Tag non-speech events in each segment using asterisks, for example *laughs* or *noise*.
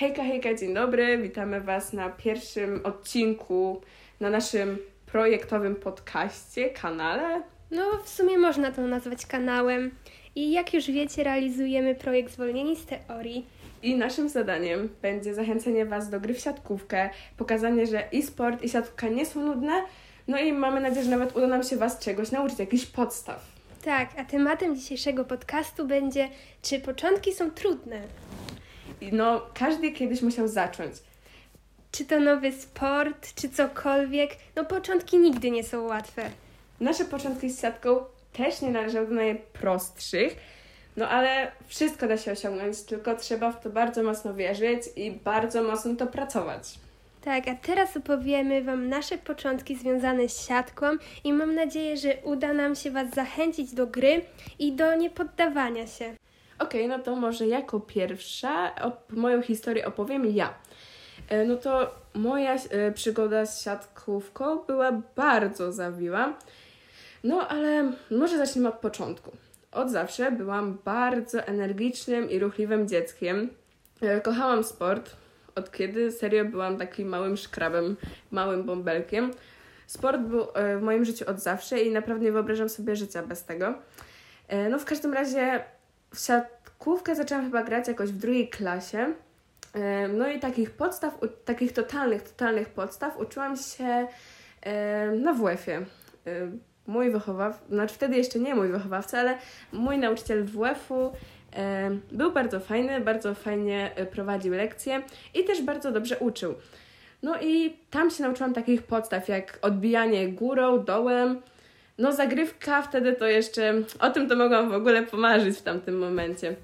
Hejka, hejka, dzień dobry. Witamy Was na pierwszym odcinku na naszym projektowym podcaście, kanale. No, w sumie można to nazwać kanałem. I jak już wiecie, realizujemy projekt Zwolnieni z teorii. I naszym zadaniem będzie zachęcenie Was do gry w siatkówkę, pokazanie, że i sport, i siatkówka nie są nudne, no i mamy nadzieję, że nawet uda nam się Was czegoś nauczyć, jakichś podstaw. Tak, a tematem dzisiejszego podcastu będzie, czy początki są trudne? No, każdy kiedyś musiał zacząć. Czy to nowy sport, czy cokolwiek? No, początki nigdy nie są łatwe. Nasze początki z siatką też nie należały do najprostszych, no ale wszystko da się osiągnąć, tylko trzeba w to bardzo mocno wierzyć i bardzo mocno to pracować. Tak, a teraz opowiemy Wam nasze początki związane z siatką i mam nadzieję, że uda nam się Was zachęcić do gry i do niepoddawania się. Okej, no to może jako pierwsza op- moją historię opowiem ja. E, No to moja e, przygoda z siatkówką była bardzo zawiła. No ale może zacznijmy od początku. Od zawsze byłam bardzo energicznym i ruchliwym dzieckiem. E, Kochałam sport, od kiedy serio byłam takim małym szkrabem, małym bąbelkiem. Sport był w moim życiu od zawsze i naprawdę nie wyobrażam sobie życia bez tego. No w każdym razie w siatkówkę zaczęłam chyba grać jakoś w drugiej klasie. No i takich podstaw, takich totalnych, totalnych podstaw uczyłam się na WF-ie. Mój wychowawca, znaczy wtedy jeszcze nie mój wychowawca, ale mój nauczyciel WF-u był bardzo fajny, bardzo fajnie e, prowadził lekcje i też bardzo dobrze uczył. No i tam się nauczyłam takich podstaw, jak odbijanie górą, dołem. No zagrywka wtedy to jeszcze, o tym to mogłam w ogóle pomarzyć w tamtym momencie.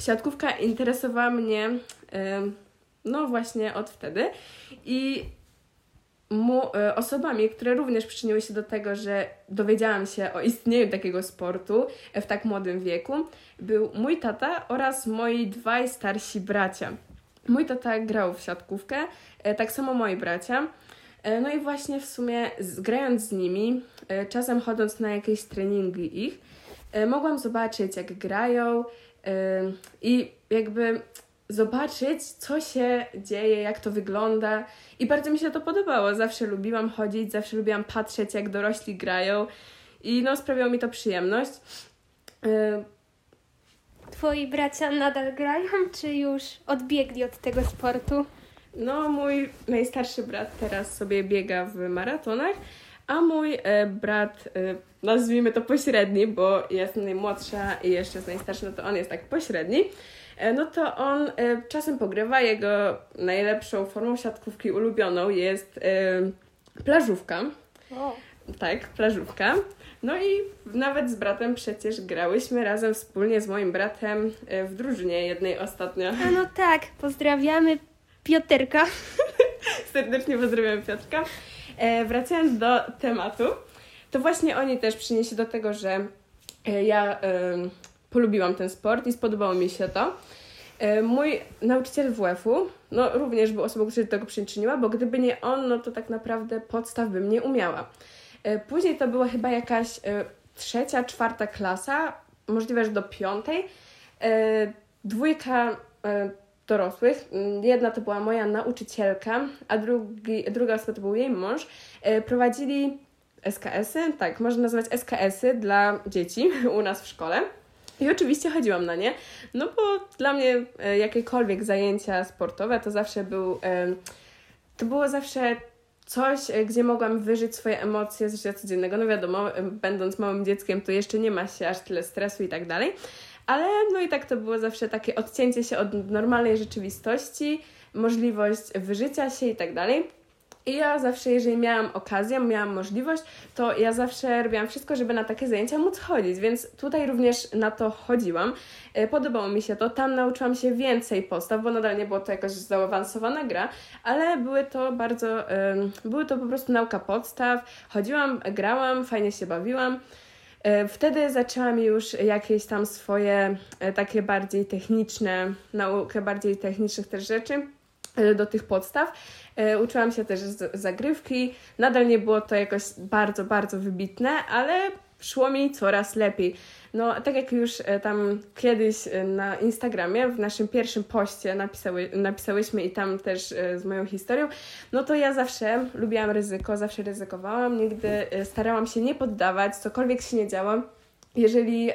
Siatkówka interesowała mnie, no właśnie od wtedy i mu, e, osobami, które również przyczyniły się do tego, że dowiedziałam się o istnieniu takiego sportu w tak młodym wieku, był mój tata oraz moi dwaj starsi bracia. Mój tata grał w siatkówkę, e, tak samo moi bracia. E, No i właśnie w sumie grając z nimi, e, czasem chodząc na jakieś treningi ich, e, mogłam zobaczyć jak grają i jakby zobaczyć co się dzieje, jak to wygląda i bardzo mi się to podobało. Zawsze lubiłam chodzić, zawsze lubiłam patrzeć jak dorośli grają i no sprawiało mi to przyjemność. Twoi bracia nadal grają, czy już odbiegli od tego sportu? No, mój najstarszy brat teraz sobie biega w maratonach, a mój e, brat, e, nazwijmy to pośredni, bo ja jestem najmłodsza i jeszcze jest najstarszy, no to on jest tak pośredni. E, no to on e, czasem pogrywa. Jego najlepszą formą siatkówki ulubioną jest e, plażówka. O. Tak, plażówka. No i nawet z bratem przecież grałyśmy razem wspólnie z moim bratem e, w drużynie jednej ostatnio. A no tak, pozdrawiamy Pioterka. *laughs* Serdecznie pozdrawiam Piotrka. E, wracając do tematu, to właśnie oni też przynieśli do tego, że e, ja e, polubiłam ten sport i spodobało mi się to. E, mój nauczyciel WF-u no, również był osobą, która do tego przyczyniła, bo gdyby nie on, no to tak naprawdę podstaw bym nie umiała. E, później to była chyba jakaś e, trzecia, czwarta klasa, możliwe, że do piątej. Dwójka dorosłych. Mm, Jedna to była moja nauczycielka, a drugi, druga osoba to był jej mąż. E, Prowadzili SKS-y, tak, można nazwać SKS-y dla dzieci *laughs* u nas w szkole. I oczywiście chodziłam na nie, no bo dla mnie e, jakiekolwiek zajęcia sportowe to zawsze był, to było zawsze coś, e, gdzie mogłam wyżyć swoje emocje z życia codziennego. No wiadomo, będąc małym dzieckiem, to jeszcze nie ma się aż tyle stresu i tak dalej, ale no i tak to było zawsze takie odcięcie się od normalnej rzeczywistości, możliwość wyżycia się i tak dalej. I ja zawsze, jeżeli miałam okazję, miałam możliwość, to ja zawsze robiłam wszystko, żeby na takie zajęcia móc chodzić, więc tutaj również na to chodziłam. E, Podobało mi się to, tam nauczyłam się więcej podstaw, bo nadal nie było to jakaś zaawansowana gra, ale były to bardzo, były to po prostu nauka podstaw. Chodziłam, grałam, fajnie się bawiłam. E, Wtedy zaczęłam już jakieś tam swoje e, takie bardziej techniczne, naukę bardziej technicznych też rzeczy e, do tych podstaw. Uczyłam się też zagrywki. Nadal nie było to jakoś bardzo, bardzo wybitne, ale szło mi coraz lepiej. No, tak jak już e, tam kiedyś e, na Instagramie, w naszym pierwszym poście napisały, napisałyśmy i tam też e, z moją historią, no to ja zawsze lubiłam ryzyko, zawsze ryzykowałam, nigdy starałam się nie poddawać, cokolwiek się nie działo. Jeżeli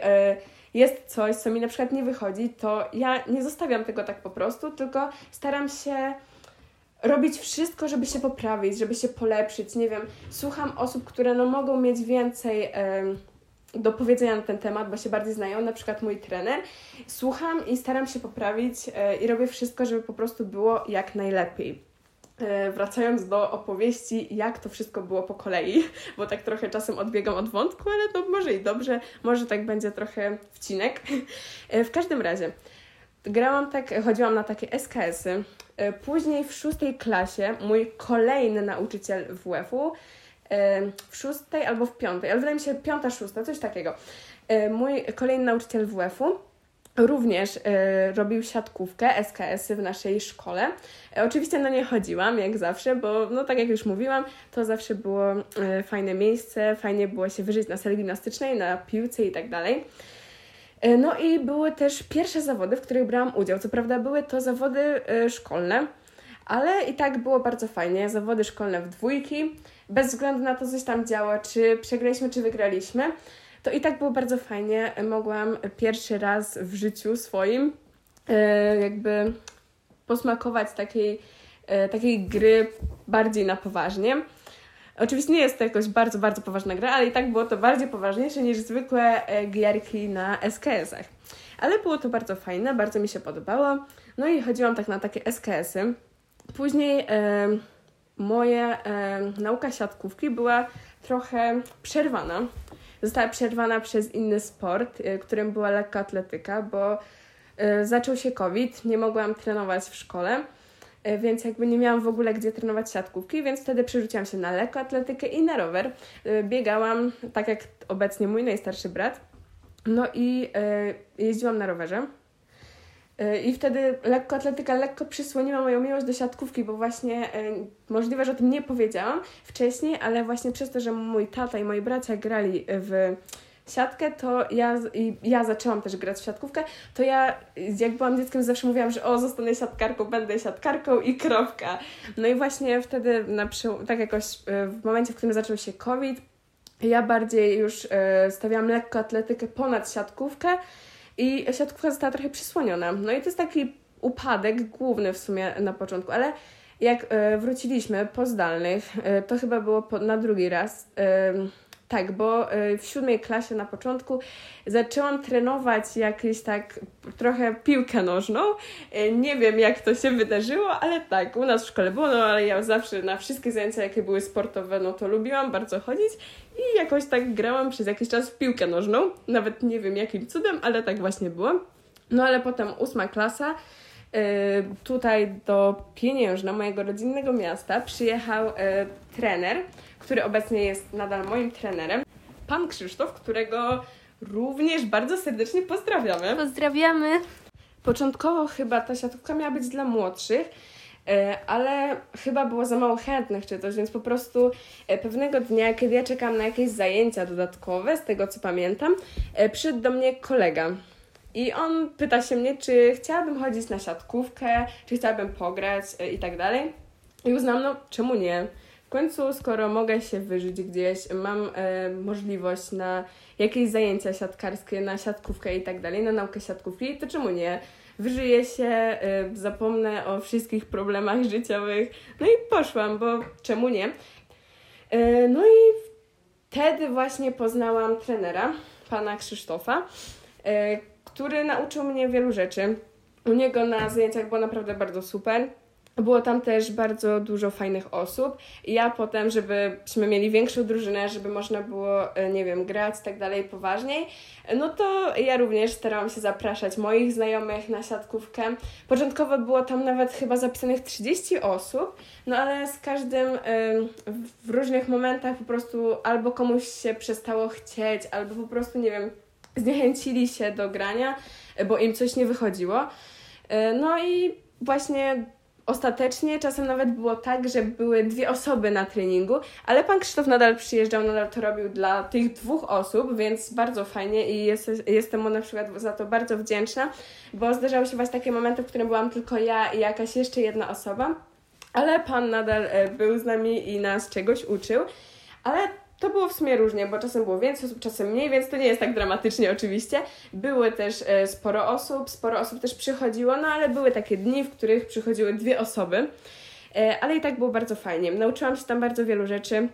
jest coś, co mi na przykład nie wychodzi, to ja nie zostawiam tego tak po prostu, tylko staram się robić wszystko, żeby się poprawić, żeby się polepszyć. Nie wiem, słucham osób, które no mogą mieć więcej do powiedzenia na ten temat, bo się bardziej znają, na przykład mój trener. Słucham i staram się poprawić e, i robię wszystko, żeby po prostu było jak najlepiej. E, wracając do opowieści, jak to wszystko było po kolei, bo tak trochę czasem odbiegam od wątku, ale to może i dobrze, może tak będzie trochę wcinek. E, w każdym razie, grałam tak, chodziłam na takie SKS-y. Później w szóstej klasie mój kolejny nauczyciel WF-u w szóstej albo w piątej, ale wydaje mi się piąta, szósta, coś takiego. Mój kolejny nauczyciel WF-u również robił siatkówkę, SKS-y w naszej szkole. E, oczywiście na nie chodziłam, jak zawsze, bo no tak jak już mówiłam, to zawsze było e, fajne miejsce, fajnie było się wyżyć na sali gimnastycznej, na piłce i tak dalej. E, no i były też pierwsze zawody, w których brałam udział. Co prawda były to zawody szkolne, ale i tak było bardzo fajnie. Zawody szkolne w dwójki, bez względu na to, co się tam działo, czy przegraliśmy, czy wygraliśmy, to i tak było bardzo fajnie. Mogłam pierwszy raz w życiu swoim e, jakby posmakować takiej, e, takiej gry bardziej na poważnie. Oczywiście nie jest to jakoś bardzo, bardzo poważna gra, ale i tak było to bardziej poważniejsze niż zwykłe e, gierki na SKS-ach. Ale było to bardzo fajne, bardzo mi się podobało. No i chodziłam tak na takie SKS-y. Później moja e, nauka siatkówki była trochę przerwana. Została przerwana przez inny sport, e, którym była lekka atletyka, bo e, zaczął się COVID, nie mogłam trenować w szkole, e, więc jakby nie miałam w ogóle gdzie trenować siatkówki, więc wtedy przerzuciłam się na lekkoatletykę i na rower. E, biegałam, tak jak obecnie mój najstarszy brat, no i e, jeździłam na rowerze. I wtedy lekkoatletyka lekko przysłoniła moją miłość do siatkówki, bo właśnie e, możliwe, że o tym nie powiedziałam wcześniej, ale właśnie przez to, że mój tata i moi bracia grali w siatkę, to ja, i ja zaczęłam też grać w siatkówkę, to ja jak byłam dzieckiem zawsze mówiłam, że o, zostanę siatkarką, będę siatkarką i kropka. No i właśnie wtedy, na, tak jakoś e, w momencie, w którym zaczął się COVID, ja bardziej już e, stawiałam lekkoatletykę ponad siatkówkę, i siatkówka została trochę przysłoniona. No i to jest taki upadek główny w sumie na początku, ale jak e, wróciliśmy po zdalnych, to chyba było po, na drugi raz. Tak, bo w siódmej klasie na początku zaczęłam trenować jakieś tak trochę piłkę nożną. Nie wiem jak to się wydarzyło, ale tak, u nas w szkole było, no ale ja zawsze na wszystkie zajęcia, jakie były sportowe, no to lubiłam bardzo chodzić i jakoś tak grałam przez jakiś czas w piłkę nożną. Nawet nie wiem jakim cudem, ale tak właśnie było. No ale potem ósma klasa. Yy, tutaj do Pieniężna, mojego rodzinnego miasta, przyjechał yy, trener, który obecnie jest nadal moim trenerem, pan Krzysztof, którego również bardzo serdecznie pozdrawiamy. Pozdrawiamy. Początkowo chyba ta siatkówka miała być dla młodszych, E, ale chyba było za mało chętnych czy coś, więc po prostu pewnego dnia, kiedy ja czekam na jakieś zajęcia dodatkowe, z tego co pamiętam, przyszedł do mnie kolega. I on pyta się mnie, czy chciałabym chodzić na siatkówkę, czy chciałabym pograć i tak dalej. I uznam, no czemu nie? W końcu, skoro mogę się wyżyć gdzieś, mam e, możliwość na jakieś zajęcia siatkarskie, na siatkówkę i tak dalej, na naukę siatkówki, to czemu nie? wyżyję się, y, zapomnę o wszystkich problemach *laughs* życiowych. No i poszłam, bo czemu nie? Y, no i wtedy właśnie poznałam trenera, pana Krzysztofa, y, który nauczył mnie wielu rzeczy. U niego na zajęciach było naprawdę bardzo super. Było tam też bardzo dużo fajnych osób. I ja potem, żebyśmy mieli większą drużynę, żeby można było, e, nie wiem, grać tak dalej poważniej, no to ja również starałam się zapraszać moich znajomych na siatkówkę. Początkowo było tam nawet chyba zapisanych 30 osób, no ale z każdym w różnych momentach po prostu albo komuś się przestało chcieć, albo po prostu, nie wiem, zniechęcili się do grania, bo im coś nie wychodziło. E, no i właśnie ostatecznie czasem nawet było tak, że były dwie osoby na treningu, ale pan Krzysztof nadal przyjeżdżał, nadal to robił dla tych dwóch osób, więc bardzo fajnie i jest, jestem mu na przykład za to bardzo wdzięczna, bo zdarzały się właśnie takie momenty, w których byłam tylko ja i jakaś jeszcze jedna osoba, ale pan nadal e, był z nami i nas czegoś uczył, ale to było w sumie różnie, bo czasem było więcej osób, czasem mniej, więc to nie jest tak dramatycznie oczywiście. Były też e, sporo osób, sporo osób też przychodziło, no ale były takie dni, w których przychodziły dwie osoby, e, ale i tak było bardzo fajnie. Nauczyłam się tam bardzo wielu rzeczy.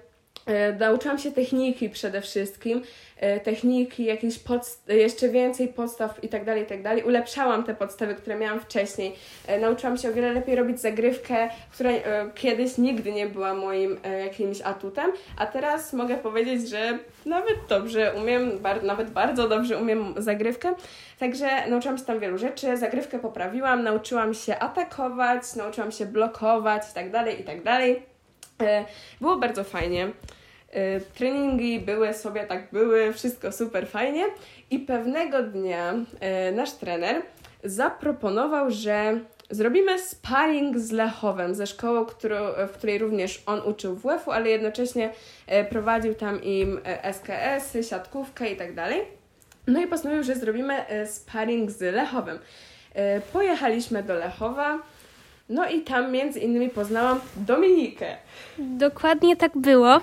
E, nauczyłam się techniki przede wszystkim, e, techniki, jakieś podst- jeszcze więcej podstaw i tak dalej, i tak dalej. Ulepszałam te podstawy, które miałam wcześniej. E, nauczyłam się o wiele lepiej robić zagrywkę, która kiedyś nigdy nie była moim jakimś atutem, a teraz mogę powiedzieć, że nawet dobrze umiem, bar- nawet bardzo dobrze umiem zagrywkę. Także nauczyłam się tam wielu rzeczy, zagrywkę poprawiłam, nauczyłam się atakować, nauczyłam się blokować i tak dalej, i tak dalej. Było bardzo fajnie. E, treningi były sobie tak były, wszystko super fajnie. I pewnego dnia e, nasz trener zaproponował, że zrobimy sparring z Lechowem, ze szkołą, w której również on uczył WF-u, ale jednocześnie prowadził tam im SKS, siatkówkę i tak dalej. No i postanowił, że zrobimy sparring z Lechowem. Pojechaliśmy do Lechowa. No i tam między innymi poznałam Dominikę. Dokładnie tak było.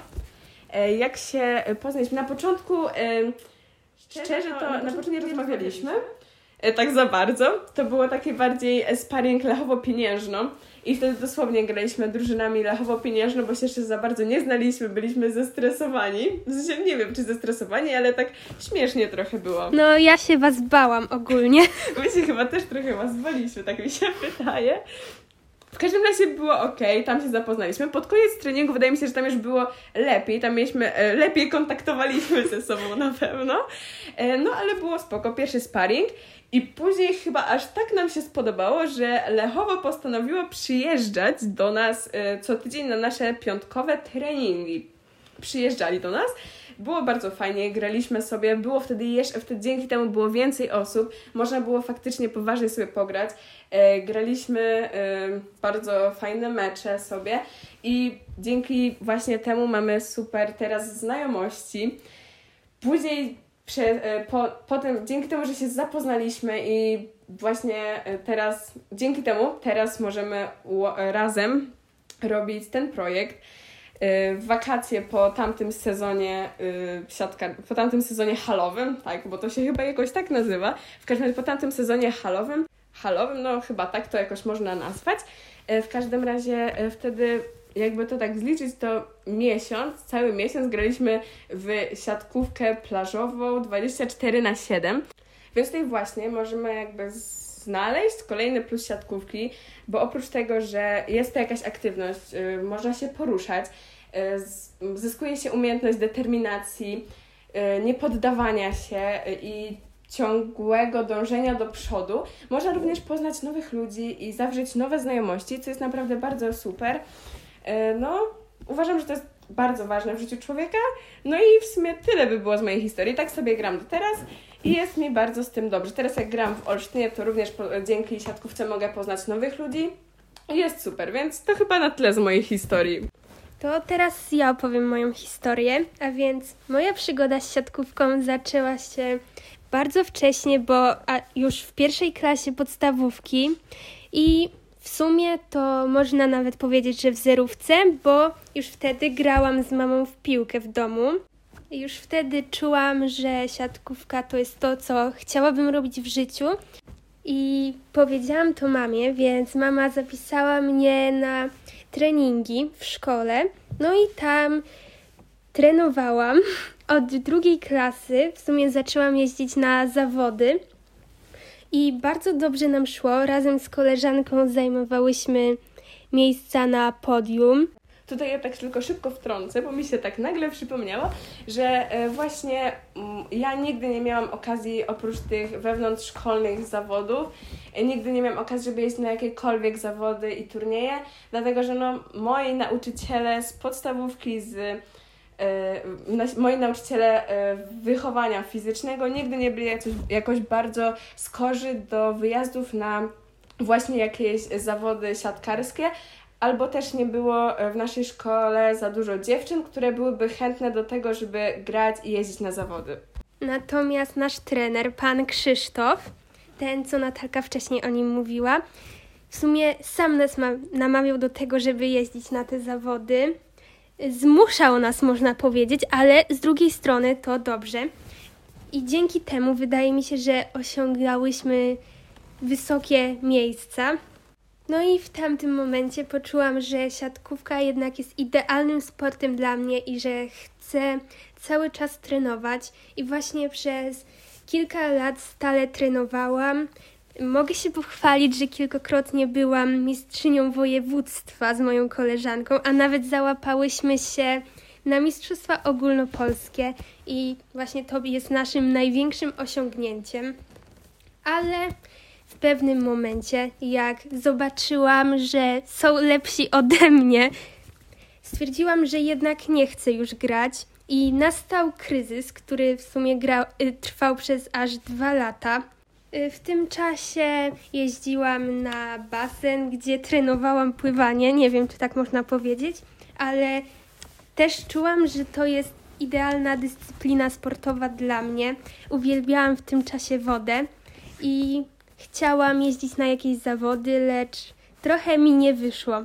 E, jak się poznaliśmy. Na początku, e, szczerze to na początku nie rozmawialiśmy e, tak za bardzo. To było takie bardziej sparring lechowo-pieniężno. I wtedy dosłownie graliśmy drużynami lechowo-pieniężno, bo się jeszcze za bardzo nie znaliśmy, byliśmy zestresowani. W sensie nie wiem, czy zestresowani, ale tak śmiesznie trochę było. No, ja się was bałam ogólnie. My się chyba też trochę was baliśmy, tak mi się wydaje. W każdym razie było ok, tam się zapoznaliśmy. Pod koniec treningu wydaje mi się, że tam już było lepiej, tam mieliśmy, e, lepiej kontaktowaliśmy ze sobą na pewno. E, no ale było spoko, pierwszy sparring. I później chyba aż tak nam się spodobało, że Lechowo postanowiło przyjeżdżać do nas e, co tydzień na nasze piątkowe treningi. Przyjeżdżali do nas było bardzo fajnie, graliśmy sobie, było wtedy jeszcze, wtedy dzięki temu było więcej osób, można było faktycznie poważnie sobie pograć. E, graliśmy e, bardzo fajne mecze sobie i dzięki właśnie temu mamy super teraz znajomości. Później prze, e, po, potem, dzięki temu, że się zapoznaliśmy i właśnie e, teraz, dzięki temu teraz możemy razem robić ten projekt. Y, w wakacje po tamtym sezonie y, siatka, po tamtym sezonie halowym, tak, bo to się chyba jakoś tak nazywa. W każdym razie po tamtym sezonie halowym, halowym, no chyba tak to jakoś można nazwać. Y, w każdym razie wtedy jakby to tak zliczyć, to miesiąc, cały miesiąc graliśmy w siatkówkę plażową 24 na 7. Więc tutaj właśnie możemy jakby znaleźć kolejny plus siatkówki, bo oprócz tego, że jest to jakaś aktywność, yy, można się poruszać, yy, zyskuje się umiejętność determinacji, yy, niepoddawania się y, i ciągłego dążenia do przodu. Można również poznać nowych ludzi i zawrzeć nowe znajomości, co jest naprawdę bardzo super. Y, no, uważam, że to jest bardzo ważne w życiu człowieka. No i w sumie tyle by było z mojej historii. Tak sobie gram do teraz i jest mi bardzo z tym dobrze. Teraz jak gram w Olsztynie, to również po, dzięki siatkówce mogę poznać nowych ludzi. Jest super, więc to chyba na tyle z mojej historii. To teraz ja opowiem moją historię, a więc moja przygoda z siatkówką zaczęła się bardzo wcześnie, bo już w pierwszej klasie podstawówki i w sumie to można nawet powiedzieć, że w zerówce, bo już wtedy grałam z mamą w piłkę w domu. Już wtedy czułam, że siatkówka to jest to, co chciałabym robić w życiu. I powiedziałam to mamie, więc mama zapisała mnie na treningi w szkole. No i tam trenowałam *laughs* od drugiej klasy. W sumie zaczęłam jeździć na zawody i bardzo dobrze nam szło. Razem z koleżanką zajmowałyśmy miejsca na podium. Tutaj ja tak tylko szybko wtrącę, bo mi się tak nagle przypomniało, że e, właśnie mm, ja nigdy nie miałam okazji oprócz tych wewnątrzszkolnych zawodów, e, nigdy nie miałam okazji, żeby jeździć na jakiekolwiek zawody i turnieje, dlatego że no, moi nauczyciele z podstawówki, z e, moi nauczyciele wychowania fizycznego nigdy nie byli jakoś, jakoś bardzo skorzy do wyjazdów na właśnie jakieś zawody siatkarskie, albo też nie było w naszej szkole za dużo dziewczyn, które byłyby chętne do tego, żeby grać i jeździć na zawody. Natomiast nasz trener, pan Krzysztof, ten co Natalka wcześniej o nim mówiła, w sumie sam nas ma- namawiał do tego, żeby jeździć na te zawody. Zmuszał nas, można powiedzieć, ale z drugiej strony to dobrze. I dzięki temu wydaje mi się, że osiągałyśmy wysokie miejsca. No i w tamtym momencie poczułam, że siatkówka jednak jest idealnym sportem dla mnie i że chcę cały czas trenować. I właśnie przez kilka lat stale trenowałam. Mogę się pochwalić, że kilkakrotnie byłam mistrzynią województwa z moją koleżanką, a nawet załapałyśmy się na Mistrzostwa Ogólnopolskie i właśnie to jest naszym największym osiągnięciem. Ale w pewnym momencie, jak zobaczyłam, że są lepsi ode mnie, stwierdziłam, że jednak nie chcę już grać i nastał kryzys, który w sumie y, trwał przez aż dwa lata. Y, W tym czasie jeździłam na basen, gdzie trenowałam pływanie. Nie wiem, czy tak można powiedzieć, ale też czułam, że to jest idealna dyscyplina sportowa dla mnie. Uwielbiałam w tym czasie wodę i chciałam jeździć na jakieś zawody, lecz trochę mi nie wyszło.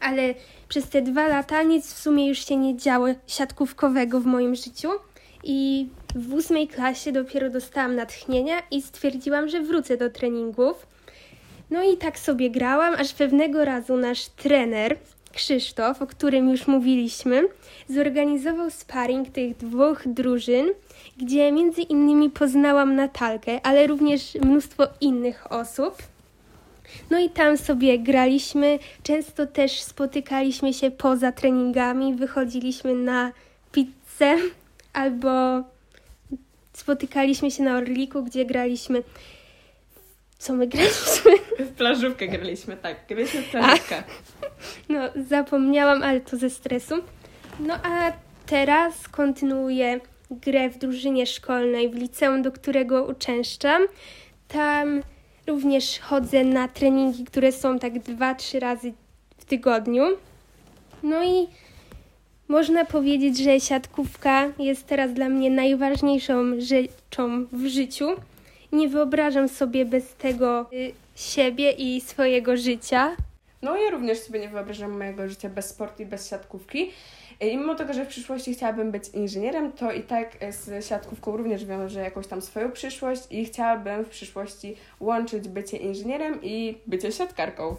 Ale przez te dwa lata nic w sumie już się nie działo siatkówkowego w moim życiu i w ósmej klasie dopiero dostałam natchnienia i stwierdziłam, że wrócę do treningów. No i tak sobie grałam, aż pewnego razu nasz trener, Krzysztof, o którym już mówiliśmy, zorganizował sparring tych dwóch drużyn, gdzie między innymi poznałam Natalkę, ale również mnóstwo innych osób. No i tam sobie graliśmy, często też spotykaliśmy się poza treningami, wychodziliśmy na pizzę albo spotykaliśmy się na Orliku, gdzie graliśmy. Co my graliśmy? W plażówkę graliśmy, tak. Graliśmy w plażówkę. No, zapomniałam, ale to ze stresu. No a teraz kontynuuję grę w drużynie szkolnej w liceum, do którego uczęszczam. Tam również chodzę na treningi, które są tak dwa, trzy razy w tygodniu. No i można powiedzieć, że siatkówka jest teraz dla mnie najważniejszą rzeczą w życiu. Nie wyobrażam sobie bez tego y, siebie i swojego życia. No ja również sobie nie wyobrażam mojego życia bez sportu i bez siatkówki. I mimo tego, że w przyszłości chciałabym być inżynierem, to i tak z siatkówką również wiążę jakąś tam swoją przyszłość i chciałabym w przyszłości łączyć bycie inżynierem i bycie siatkarką.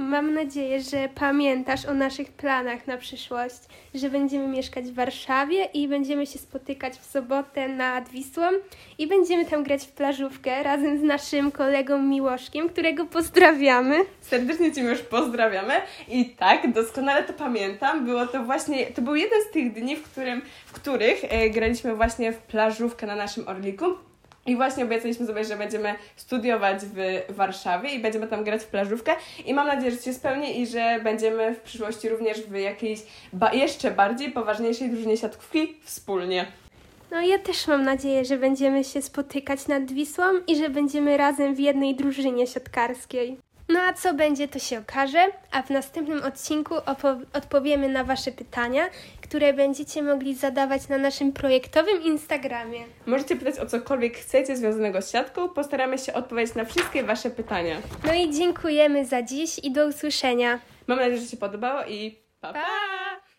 Mam nadzieję, że pamiętasz o naszych planach na przyszłość, że będziemy mieszkać w Warszawie i będziemy się spotykać w sobotę nad Wisłą i będziemy tam grać w plażówkę razem z naszym kolegą Miłoszkiem, którego pozdrawiamy. Serdecznie Cię już pozdrawiamy i tak, doskonale to pamiętam. Było to właśnie, to był jeden z tych dni, w, którym, w których e, graliśmy właśnie w plażówkę na naszym Orliku. I właśnie obiecaliśmy sobie, że będziemy studiować w Warszawie i będziemy tam grać w plażówkę. I mam nadzieję, że się spełni i że będziemy w przyszłości również w jakiejś ba- jeszcze bardziej poważniejszej drużynie siatkówki wspólnie. No ja też mam nadzieję, że będziemy się spotykać nad Wisłą i że będziemy razem w jednej drużynie siatkarskiej. No a co będzie, to się okaże, a w następnym odcinku odpowiemy na Wasze pytania, które będziecie mogli zadawać na naszym projektowym Instagramie. Możecie pytać o cokolwiek chcecie związanego z siatką. Postaramy się odpowiedzieć na wszystkie Wasze pytania. No i dziękujemy za dziś i do usłyszenia. Mam nadzieję, że się podobało i pa! pa! Pa!